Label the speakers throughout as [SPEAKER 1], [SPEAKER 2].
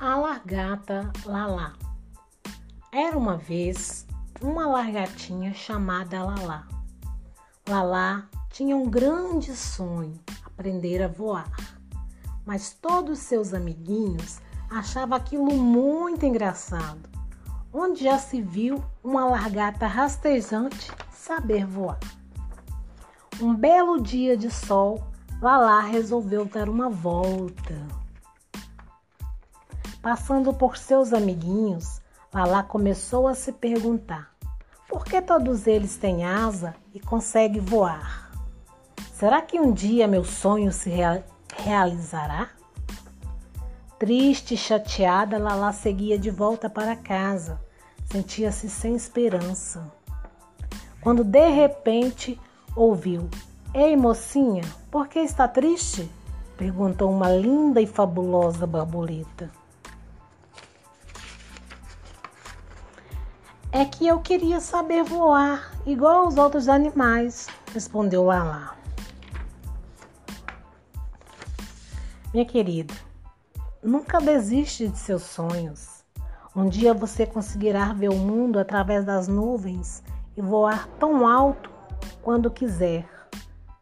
[SPEAKER 1] largata Lalá. Era uma vez uma largatinha chamada Lalá. Lalá tinha um grande sonho, aprender a voar. Mas todos seus amiguinhos achavam aquilo muito engraçado. Onde já se viu uma largata rastejante saber voar? Um belo dia de sol, Lalá resolveu dar uma volta Passando por seus amiguinhos, Lala começou a se perguntar: por que todos eles têm asa e conseguem voar? Será que um dia meu sonho se rea realizará? Triste e chateada, Lala seguia de volta para casa. Sentia-se sem esperança. Quando de repente ouviu: Ei, mocinha, por que está triste? perguntou uma linda e fabulosa borboleta. É que eu queria saber voar, igual os outros animais, respondeu Lala. Minha querida, nunca desiste de seus sonhos. Um dia você conseguirá ver o mundo através das nuvens e voar tão alto quando quiser,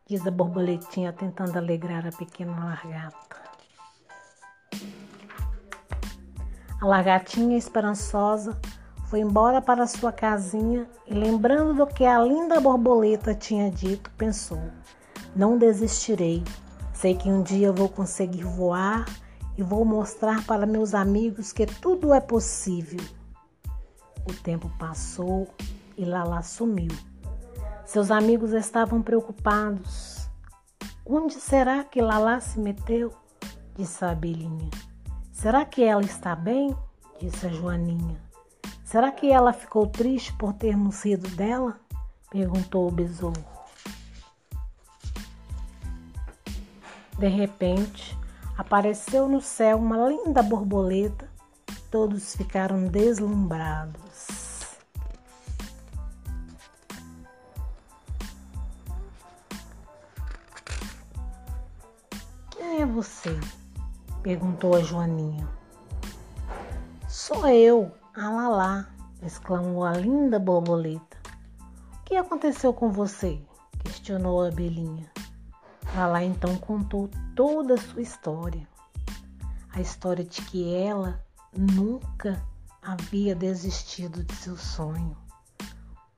[SPEAKER 1] diz a borboletinha tentando alegrar a pequena largata. A largatinha esperançosa foi embora para sua casinha e, lembrando do que a linda borboleta tinha dito, pensou: Não desistirei. Sei que um dia vou conseguir voar e vou mostrar para meus amigos que tudo é possível. O tempo passou e Lala sumiu. Seus amigos estavam preocupados. Onde será que Lala se meteu? disse a abelhinha. Será que ela está bem? disse a Joaninha. Será que ela ficou triste por termos rido dela? perguntou o besouro. De repente, apareceu no céu uma linda borboleta. Todos ficaram deslumbrados. Quem é você? perguntou a Joaninha. Sou eu, Alalá, exclamou a linda borboleta. O que aconteceu com você? questionou a abelhinha. Lalá então contou toda a sua história. A história de que ela nunca havia desistido de seu sonho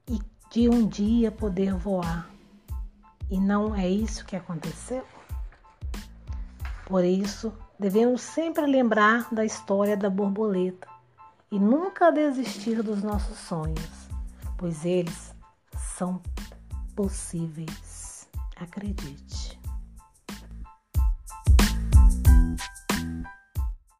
[SPEAKER 1] e de um dia poder voar. E não é isso que aconteceu? Por isso, devemos sempre lembrar da história da borboleta e nunca desistir dos nossos sonhos, pois eles são possíveis. Acredite.